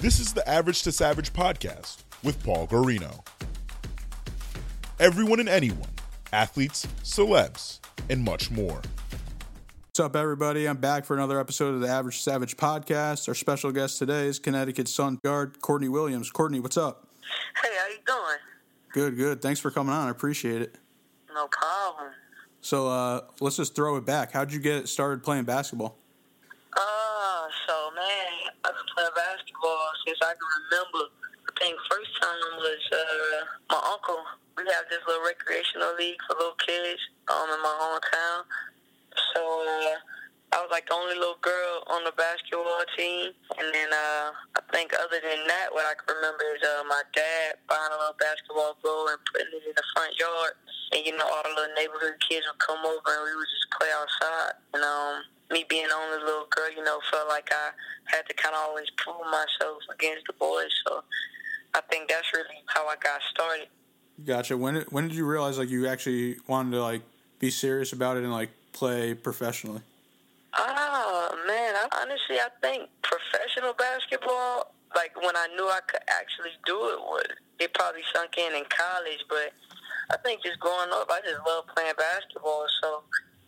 This is the Average to Savage podcast with Paul Guarino. Everyone and anyone, athletes, celebs, and much more. What's up, everybody? I'm back for another episode of the Average Savage podcast. Our special guest today is Connecticut Sun guard Courtney Williams. Courtney, what's up? Hey, how you doing? Good, good. Thanks for coming on. I appreciate it. No problem. So uh, let's just throw it back. How'd you get started playing basketball? Uh, so man, I've been playing basketball since I can remember. I think first time was uh, my uncle. We have this little recreational league for little kids um, in my hometown. So uh, I was like the only little girl on the basketball team. And then uh, I think other than that, what I can remember is uh, my dad buying a little basketball goal and putting it in the front yard. And you know, all the little neighborhood kids would come over and we would just play outside. And um, me being the only little girl, you know, felt like I had to kind of always prove myself against the boys. So I think that's really how I got started. Gotcha. When when did you realize like you actually wanted to like be serious about it and like play professionally? Oh man, I, honestly, I think professional basketball, like when I knew I could actually do it, would it probably sunk in in college. But I think just growing up, I just love playing basketball. So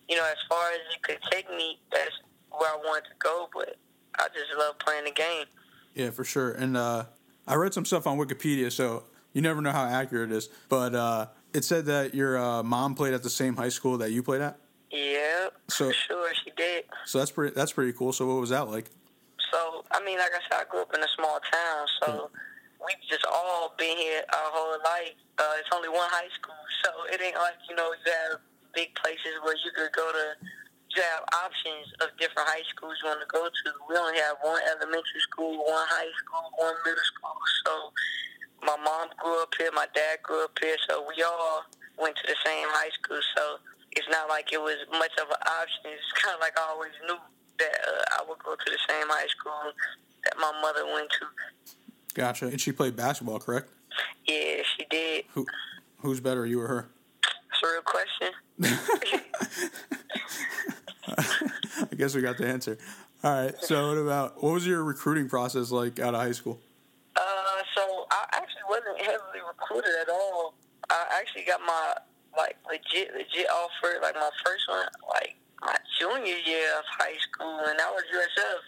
you know, as far as it could take me, that's where I wanted to go. But I just love playing the game. Yeah, for sure. And uh, I read some stuff on Wikipedia, so you never know how accurate it is. But uh, it said that your uh, mom played at the same high school that you played at. Yeah, So- for sure she did. So that's pretty. That's pretty cool. So what was that like? So I mean, like I said, I grew up in a small town, so we just all been here our whole life. Uh, it's only one high school, so it ain't like you know you have big places where you could go to. You have options of different high schools you want to go to. We only have one elementary school, one high school, one middle school. So my mom grew up here, my dad grew up here, so we all went to the same high school. So it's not like it was much of an option. It's kind of like I always knew that uh, I would go to the same high school that my mother went to. Gotcha. And she played basketball, correct? Yeah, she did. Who, who's better, you or her? That's a real question. I guess we got the answer. All right. So what about what was your recruiting process like out of high school? Uh, so I actually wasn't heavily recruited at all. I actually got my like legit legit offer, like my first one, like my junior year of high school, and that was USF.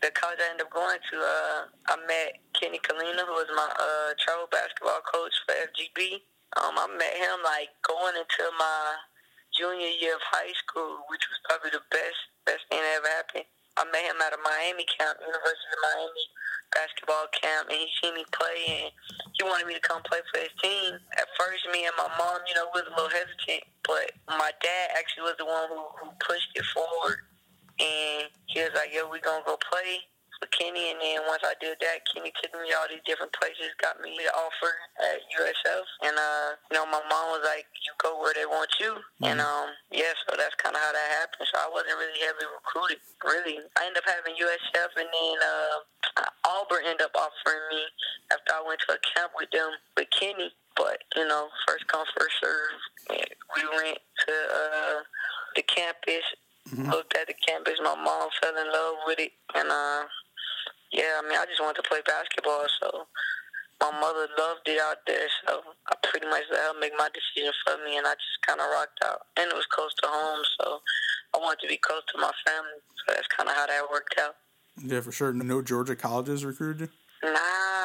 The college I ended up going to, uh, I met Kenny Kalina, who was my uh, travel basketball coach for FGB. Um, I met him like going into my junior year of high school, which was probably the best best thing that ever happened. I met him at a Miami camp, University of Miami basketball camp, and he seen me play, and he wanted me to come play for his team. At first, me and my mom, you know, was a little hesitant, but my dad actually was the one who, who pushed it forward, and he was like, "Yo, we gonna go play." For Kenny, and then once I did that, Kenny took me all these different places, got me the offer at USF, and uh, you know, my mom was like, "You go where they want you," and um, yeah, so that's kind of how that happened. So I wasn't really heavily recruited. Really, I ended up having USF, and then uh, Auburn ended up offering me after I went to a camp with them with Kenny. But you know, first come, first serve. We went to uh, the campus, looked at the campus. My mom fell in love with it, and uh, yeah, I mean, I just wanted to play basketball, so my mother loved it out there, so I pretty much let her make my decision for me, and I just kind of rocked out. And it was close to home, so I wanted to be close to my family, so that's kind of how that worked out. Yeah, for sure. No Georgia colleges recruited you. Nah,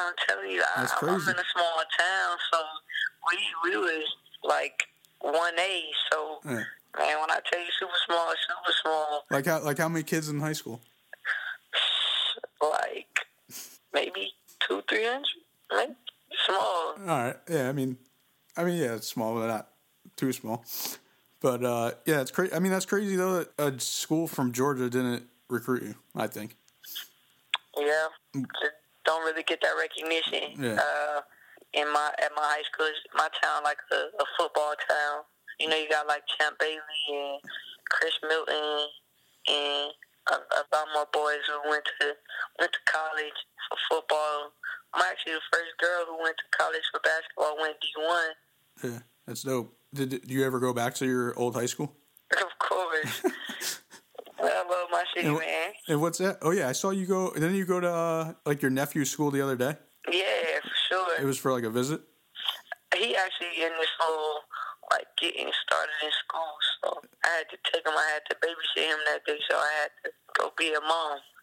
I'm telling you, I, That's I'm crazy. in a small town, so we we was like one A. So Yeah. man, when I tell you super small, it's super small, Like how like how many kids in high school? Like maybe two, three hundred, like small. All right. Yeah, I mean, I mean, yeah, it's small, but not too small. But uh, yeah, it's crazy. I mean, that's crazy though. That a school from Georgia didn't recruit you. I think. Yeah, don't really get that recognition. Yeah. Uh, in my at my high school, my town like a, a football town. You know, you got like Champ Bailey and Chris Milton and a, a lot boys who went to went to college for football. I'm actually the first girl who went to college for basketball. Went D one. Yeah, that's dope. Did, did you ever go back to your old high school? Of course. I love my city, And, man. and what's that? Oh yeah, I saw you go. Didn't you go to uh, like your nephew's school the other day? Yeah, for sure. It was for like a visit. he actually in this whole like getting started in school, so I had to take him. I had to babysit him that day, so I had to go be a mom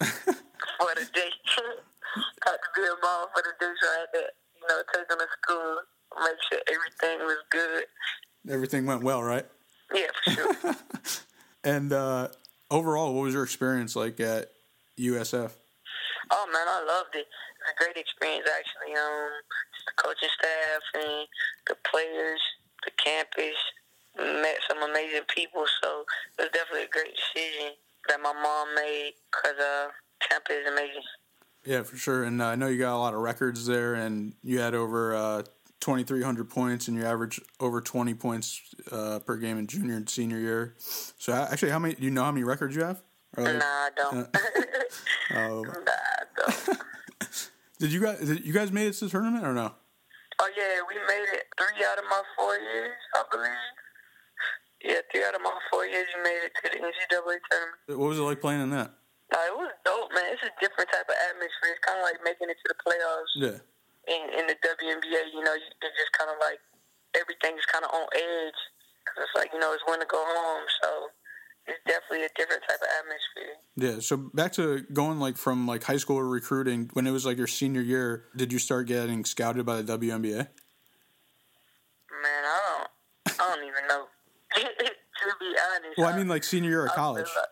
for the day. I had to be a mom for the day, so I had to, you know, take him to school, make sure everything was good. Everything went well, right? Yeah, for sure. And uh, overall, what was your experience like at USF? Oh man, I loved it. It was a great experience actually. Um, just the coaching staff and the players, the campus. Met some amazing people, so it was definitely a great decision that my mom made because uh, Tampa is amazing. Yeah, for sure. And uh, I know you got a lot of records there, and you had over uh, 2,300 points, and you averaged over 20 points uh, per game in junior and senior year. So, uh, actually, how many? Do you know how many records you have? Or, like, Nah, I don't. oh, nah, I don't. did you guys? Did you guys made it to the tournament or no? Oh yeah, we made it three out of my four years, I believe. Yeah, three out of my four years, we made it to the NCAA tournament. What was it like playing in that? Uh, it was dope, man. It's a different type of atmosphere. It's kind of like making it to the playoffs Yeah. in, in the WNBA. You know, it's just kind of like everything's kind of on edge because it's like you know it's when to go home. So it's definitely a different type of atmosphere. Yeah. So back to going like from like high school recruiting when it was like your senior year, did you start getting scouted by the WNBA? Man, I don't, I don't even know. to be honest. Well, I mean like senior year of college. like-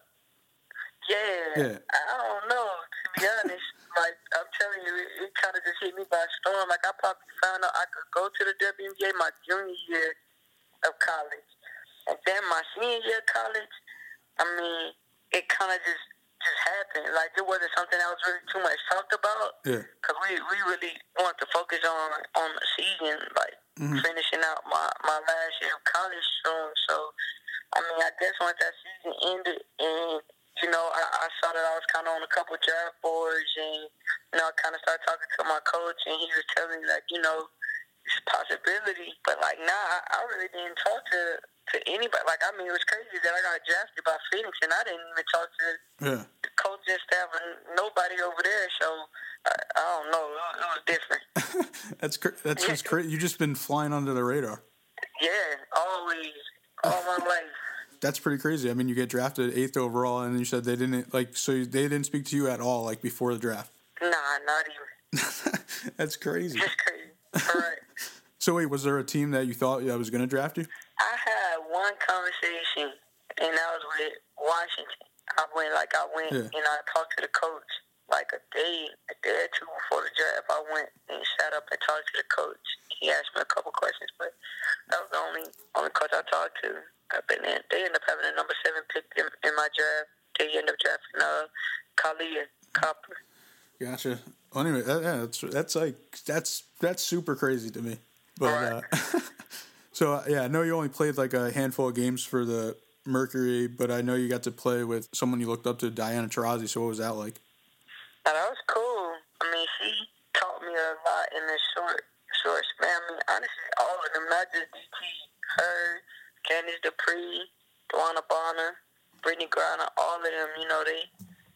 yeah, Yeah. I don't know. To be honest, like I'm telling you, it, it kind of just hit me by storm. Like I probably found out I could go to the WNBA my junior year of college, and then my senior year of college. I mean, it kind of just just happened. Like it wasn't something that was really too much talked about. Yeah. Cause we we really wanted to focus on on the season, like mm-hmm. finishing out my my last year of college soon. So, I mean, I guess once that season ended, and you know, I, I saw that I was kind of on a couple draft boards, and you know, I kind of started talking to my coach, and he was telling me like, you know, possibility, but like, nah, I, I really didn't talk to to anybody. Like, I mean, it was crazy that I got drafted by Phoenix, and I didn't even talk to Yeah. the coaching staff and nobody over there. So I, I don't know. It was, it was different. That's cra- that's just crazy. You just been flying under the radar. yeah, always, all my life. That's pretty crazy. I mean, you get drafted eighth overall, and you said they didn't like. So they didn't speak to you at all, like before the draft. Nah, not even. that's crazy. Just crazy. All right. So wait, was there a team that you thought that was going to draft you? I had one conversation, and that was with Washington. I went like I went Yeah. and I talked to the coach like a day, a day or two before the draft. I went and sat up and talked to the coach. He asked me a couple questions, but that was the only only coach I talked to. Been in, they ended up having a number seven pick in, in my draft. They ended up drafting uh, Kahleah Copper. Gotcha. Well, anyway, that, yeah, that's that's like that's that's super crazy to me. But uh, so uh, yeah, I know you only played like a handful of games for the Mercury, but I know you got to play with someone you looked up to, Diana Taurasi. So what was that like? That was cool. I mean, she taught me a lot in this short, short span. I mean, honestly, all of them, not just DT. Her, Candice Dupree, DeWanna Bonner, Brittney Griner, all of them, you know, they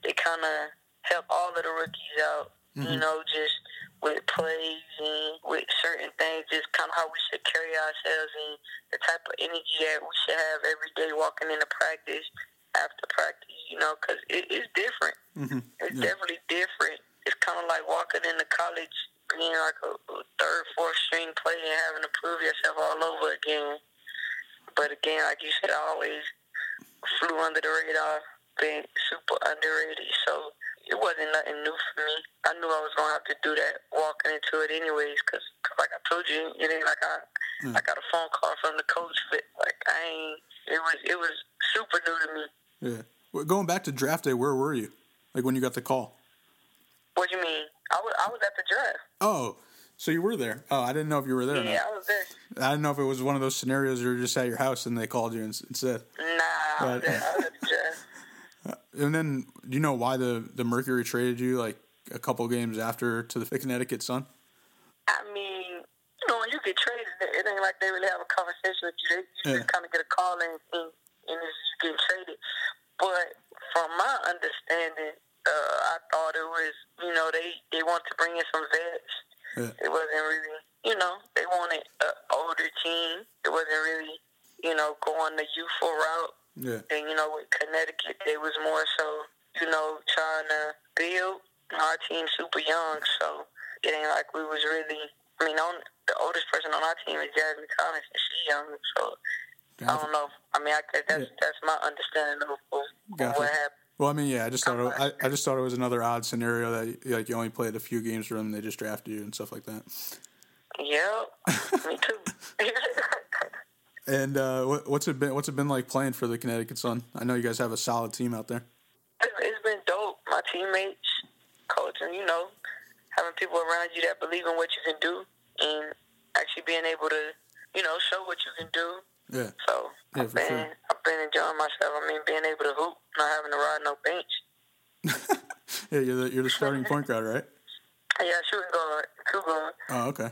they kind of help all of the rookies out, you mm-hmm. know, just with plays and with certain things, just kind of how we should carry ourselves and the type of energy that we should have every day walking into practice, after practice, you know, because it, it's different. Mm-hmm. It's definitely different. It's kind of like walking into college, being like a, a third, fourth string player and having to prove yourself all over again. But again, like you said, I always flew under the radar, being super underrated. So it wasn't nothing new for me. I knew I was gonna have to do that walking into it anyways, because like I told you, it ain't like I mm. I got a phone call from the coach, but like I ain't. It was it was super new to me. Yeah. Well, going back to draft day, where were you? Like when you got the call? What do you mean? I was I was at the draft. Oh, so you were there? Oh, I didn't know if you were there. or Yeah, not. I was there. I didn't know if it was one of those scenarios where you're just at your house and they called you and, and said. Nah, I was, But- there. I was at the draft. And then, do you know why the the Mercury traded you like a couple games after to the Connecticut Sun? I mean, you know, when you get traded, it ain't like they really have a conversation with you. They, you Yeah. just kind of get a call and, and, you get traded. But from my understanding, uh, I thought it was you know they they want to bring in some vets. Yeah. It wasn't really you know they wanted an older team. It wasn't really you know going the youthful route. Yeah. And you know with Connecticut, they was more so you know trying to build our team super young. So it ain't like we was really. I mean, on, the oldest person on our team is Jasmine Collins, and she's young. So I don't know. I mean, I, that's Yeah. that's my understanding of, of, Gotcha. what happened. Well, I mean, yeah, I just thought it, I, I just thought it was another odd scenario that like you only played a few games for them, they just drafted you and stuff like that. Yep, me too. And uh, what's it been? What's it been like playing for the Connecticut Sun? I know you guys have a solid team out there. it's, been dope. My teammates, coach, and you know, having people around you that believe in what you can do, and actually being able to, you know, show what you can do. Yeah, So Yeah, I've been sure. I've been enjoying myself. I mean, being able to hoop, not having to ride no bench. yeah, you're the you're the starting point guard, right? Yeah, shooting guard, two guard. Oh, okay.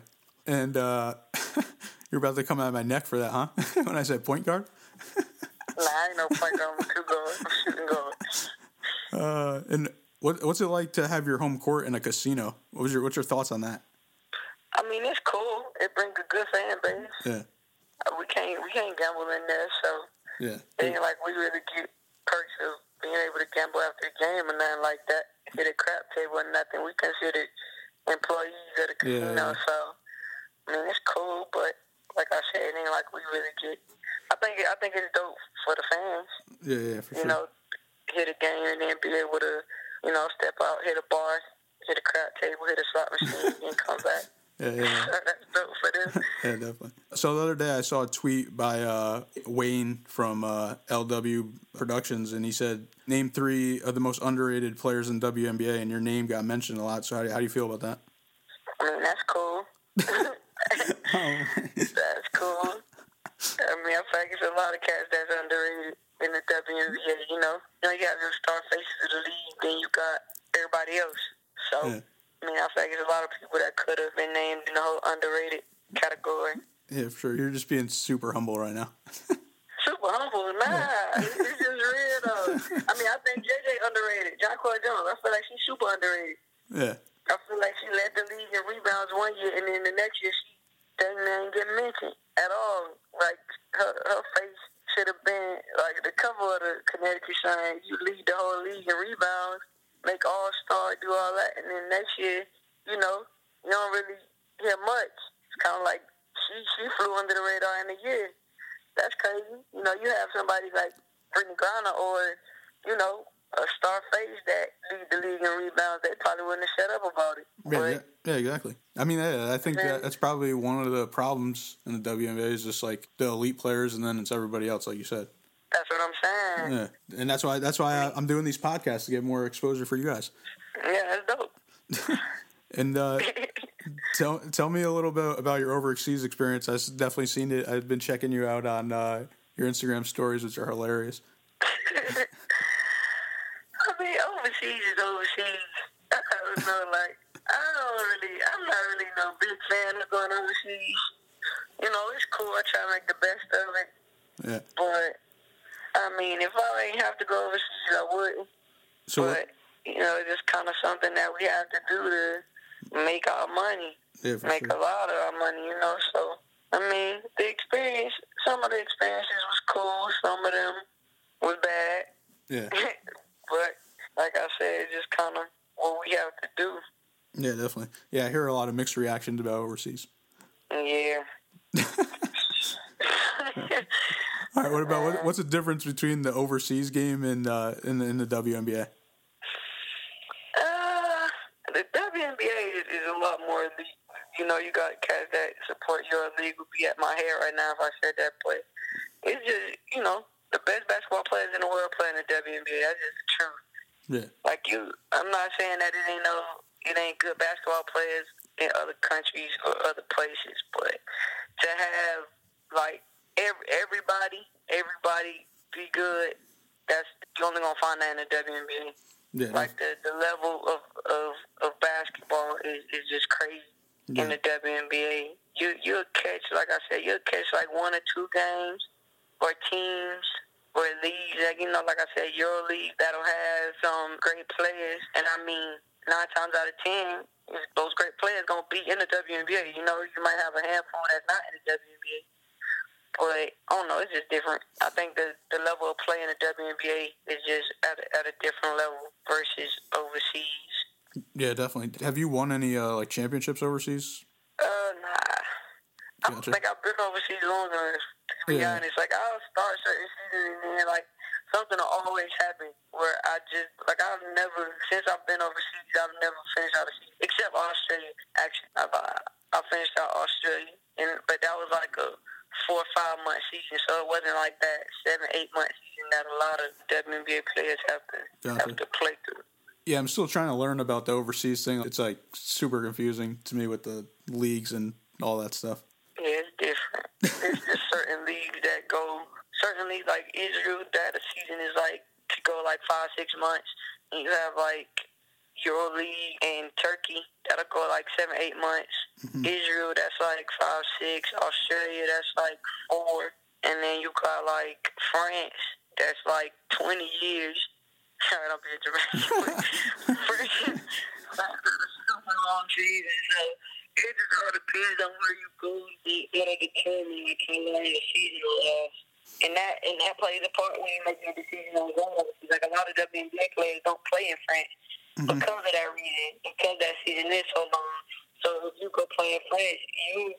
And uh, you're about to come out of my neck for that, huh? when I said point guard. Nah, I ain't no point guard. I'm two guard. I'm shooting guard. Uh, and what what's it like to have your home court in a casino? What was your what's your thoughts on that? I mean, it's cool. It brings a good fan base. Yeah, Uh, we can't we can't gamble in there, so yeah, it ain't like we really get perks of being able to gamble after a game or nothing like that. Hit a crap table or nothing. We considered employees the Yeah. casino, so I mean it's cool. But like I said, it ain't like we really get. I think I think it's dope for the fans. yeah, yeah, for You sure. You know, hit a game and then be able to you know step out, hit a bar, hit a crowd table, hit a slot machine, and come back. yeah, yeah. That's dope for them. Yeah, definitely. So the other day I saw a tweet by uh, Wayne from uh, LW Productions, and he said, "Name three of the most underrated players in WNBA," and your name got mentioned a lot. So how do, how do you feel about that? I mean, that's cool. Oh. that's cool. I mean, I feel like it's a lot of cats that's underrated in the WNBA. You know, you know, you have your star faces of the league, then you got everybody else. So, Yeah. I mean, I feel like there's a lot of people that could have been named in the whole underrated category. Yeah, for sure. You're just being super humble right now. Super humble, nah. It's just real though. I mean, I think JJ underrated. Jonquel Jones, I feel like she's super underrated. yeah, I feel like she led the league in rebounds one year, and then the next year she near ain't get mentioned at all. Like her, her face should have been like the cover of the Connecticut Sun. You lead the whole league in rebounds, make All Star, do all that, and then next year, you know, you don't really hear much. It's kind of like she she flew under the radar in a year. That's crazy. You know, you have somebody like Brittney Griner or you know a star face that lead the league in rebounds. They probably wouldn't have shut up about it. yeah, But yeah, yeah, exactly. I mean, yeah, I think that, that's probably one of the problems in the WNBA is just like the elite players, and then it's everybody else, like you said. that's what I'm saying. Yeah, and that's why that's why I, I'm doing these podcasts to get more exposure for you guys. Yeah, that's dope. And uh, tell tell me a little bit about your overseas experience. I've definitely seen it. I've been checking you out on uh, your Instagram stories, which are hilarious. I mean, overseas is overseas. I don't know, like I don't really, I'm not really no big fan of going overseas. You know, it's cool. I try to make the best of it, Yeah. but I mean, if I ain't have to go overseas, I wouldn't. So but you know, it's just kind of something that we have to do to make our money, yeah, make sure. a lot of our money. You know, so I mean, the experience. Some of the experiences was cool. Some of them was bad. Yeah, but like I said, it's just kind of what we have to do. yeah, definitely. Yeah, I hear a lot of mixed reactions about overseas. Yeah. All right, what about what, what's the difference between the overseas game and uh, in the in the WNBA? Uh, the WNBA is, is a lot more elite. You got cats that support your league would be at my head right now if I said that, but it's just, you know, the best basketball players in the world playing the WNBA. That's just the truth. Yeah, Like you, I'm not saying that it ain't no, it ain't good basketball players in other countries or other places, but to have like every, everybody, everybody be good, that's you only gonna find that in the WNBA. yeah, Like the, the level of, of, of basketball is, is just crazy Yeah. in the WNBA. You you'll catch like I said, you'll catch like one or two games or teams or leagues, like you know, like I said, your League that'll have some great players, and I mean, nine times out of ten, those great players gonna be in the WNBA. You know, you might have a handful that's not in the WNBA, but I don't know, it's just different. I think the the level of play in the WNBA is just at a, at a different level versus overseas. Yeah, definitely. Have you won any uh, like championships overseas? Uh, nah. I don't Gotcha. think I've been overseas long enough. To be Yeah. honest, like I'll start certain seasons and then like something will always happen where I just like I've never since I've been overseas I've never finished out a season except Australia. Actually, I've uh, I finished out Australia, and but that was like a four or five month season, so it wasn't like that seven eight month season that a lot of WNBA players have to have to play. Yeah, I'm still trying to learn about the overseas thing. It's like super confusing to me with the leagues and all that stuff. Yeah, it's different. There's just certain leagues that go, certain leagues like Israel, that the season is like to go like five, six months. And you have like Euro League and Turkey, that'll go like seven, eight months. Mm-hmm. Israel, that's like five, six. Australia, that's like four. And then you got like France, that's like 20 years. Sorry, I'm being dramatic. France, a super long season. So it just all depends on where you go. They- That'll determine like how long the season will last. And that and that plays a part when you make your decision on going. Like a lot of WNBA players don't play in France mm-hmm. because of that reason, because that season is so long. So if you go play in France, you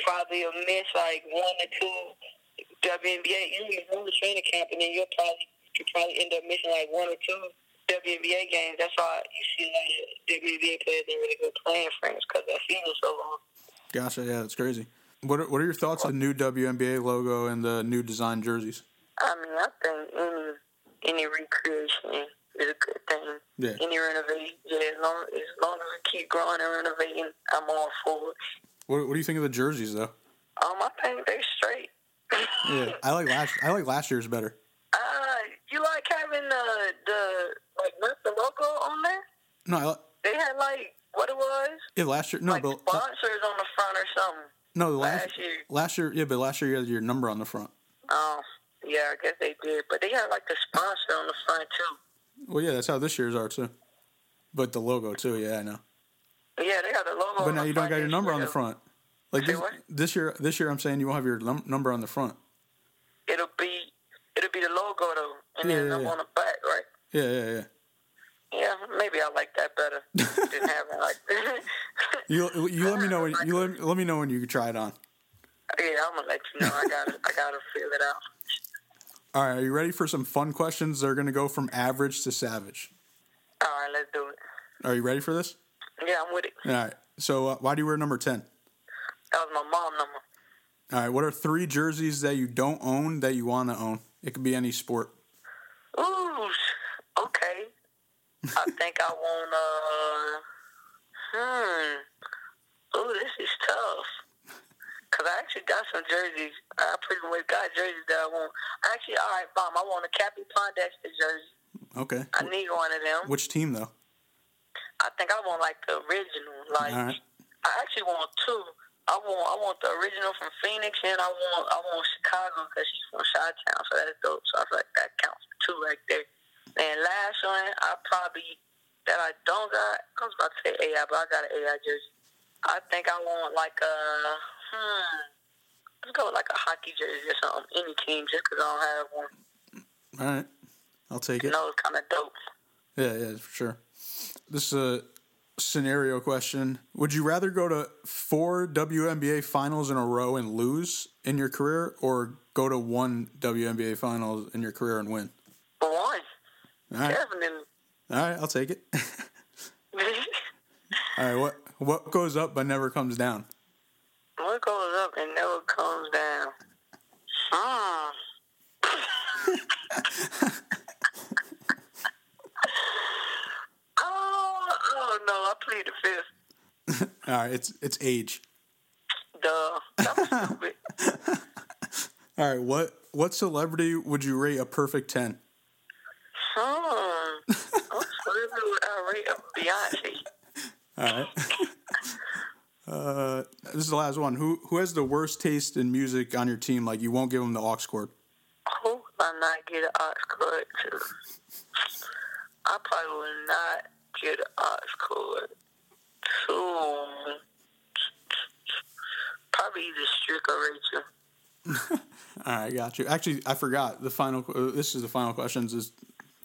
probably will miss like one or two WNBA. You miss one training camp, and then you'll probably you probably end up missing like one or two WNBA games. That's why you see a lot of WNBA players didn't really go play in France because that season's so long. Gotcha. Yeah, that's crazy. What are, What are your thoughts on the new WNBA logo and the new design jerseys? I mean, I think any any recreation is a good thing. Yeah. Any renovation, yeah, as long as long as we keep growing and renovating, I'm all for it. What What do you think of the jerseys though? Um, I think they're straight. Yeah, I like last. I like last year's better. Uh, you like having the the like the logo on there? No, I, They had like what it was, yeah, last year. No, like but sponsors on the front or something. no, last last year. last year. Yeah, but last year you had your number on the front. Oh, yeah, I guess they did, but they had like the sponsor on the front too. Well, yeah, that's how this year's are too. But the logo too. Yeah, I know. Yeah, they got the logo. But now you don't got your number on the front. Like this, this year, this year I'm saying you won't have your num- number on the front. It'll be it'll be the logo though, and Yeah, then yeah, yeah. on the back, right? Yeah, yeah, yeah. Yeah, maybe I like that better than having like. You you let me know when you let, let me know when you can try it on. yeah, I'm gonna let you know. I gotta I gotta feel it out. All right, are you ready for some fun questions? They're going to go from average to savage. All right, let's do it. Are you ready for this? Yeah, I'm with it. All right. So, uh, why do you wear number 10? That was my mom number. All right. What are three jerseys that you don't own that you want to own? It could be any sport. Ooh, okay. I think I want uh, hmm. Ooh, this is tough. Cause I actually got some jerseys. I pretty much got jerseys that I want. Actually, all right, mom, I want a Cappie Pondexter jersey. Okay. I need one of them. Which team, though? I think I want like the original. Like right. I actually want two. I want I want the original from Phoenix, and I want I want Chicago because she's from Chi-Town, so that's dope. So I feel like that counts for two right there. And last one, I probably that I don't got. I was about to say AI, but I got an AI jersey. I think I want like a hmm. Let's go with like a hockey jersey or something. Any team, just because I don't have one. All right. I'll take You it. know, it's kind of dope. Yeah, yeah, for sure. This is a scenario question. Would you rather go to four WNBA finals in a row and lose in your career or go to one WNBA finals in your career and win? One, All right. definitely. All right, I'll take it. All right, what what goes up but never comes down? What goes up and never comes down? Hmm. oh, oh no! I plead the fifth. All right, it's it's age. Duh. That was stupid. All right, what what celebrity would you rate a perfect ten? Hmm. I'm sure would I rate a Beyonce. All right. uh, this is the last one. Who who has the worst taste in music on your team? Like you won't give them the aux cord. Who? Like probably not get an aux cord too. I probably will not get an aux cord too. Probably either Strick or Rachel. All right, got you. Actually, I forgot the final. Uh, this is the final questions. Is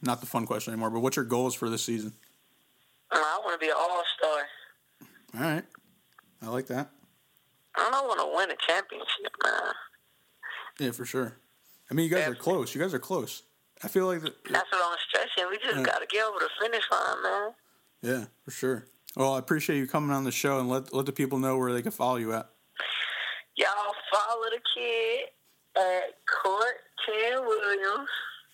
not the fun question anymore. But what's your goals for this season? I want to be an all star. All right, I like that. I don't want to win a championship, man. Yeah, for sure. I mean, you guys are close. You guys are close. I feel like the, That's what I'm stressing. We just got to get over the finish line, man. yeah, for sure. Well, I appreciate you coming on the show and let let the people know where they can follow you at. Y'all follow the kid at Court 10 Williams.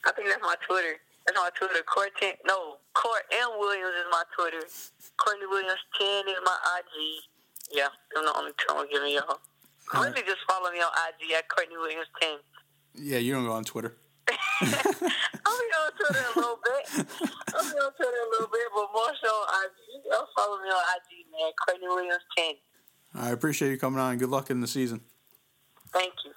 I think that's my Twitter. That's my Twitter. Court 10. No, Court M. Williams is my Twitter. Courtney Williams 10 is my IG. Yeah, I'm the only two I'm giving y'all. Really just follow me on IG at Courtney Williams 10. Yeah, you don't go on Twitter. I'll be on Twitter a little bit. I'll be on Twitter a little bit, but more so on IG. Y'all follow me on IG, man. Courtney Williams 10. I appreciate you coming on. Good luck in the season. Thank you.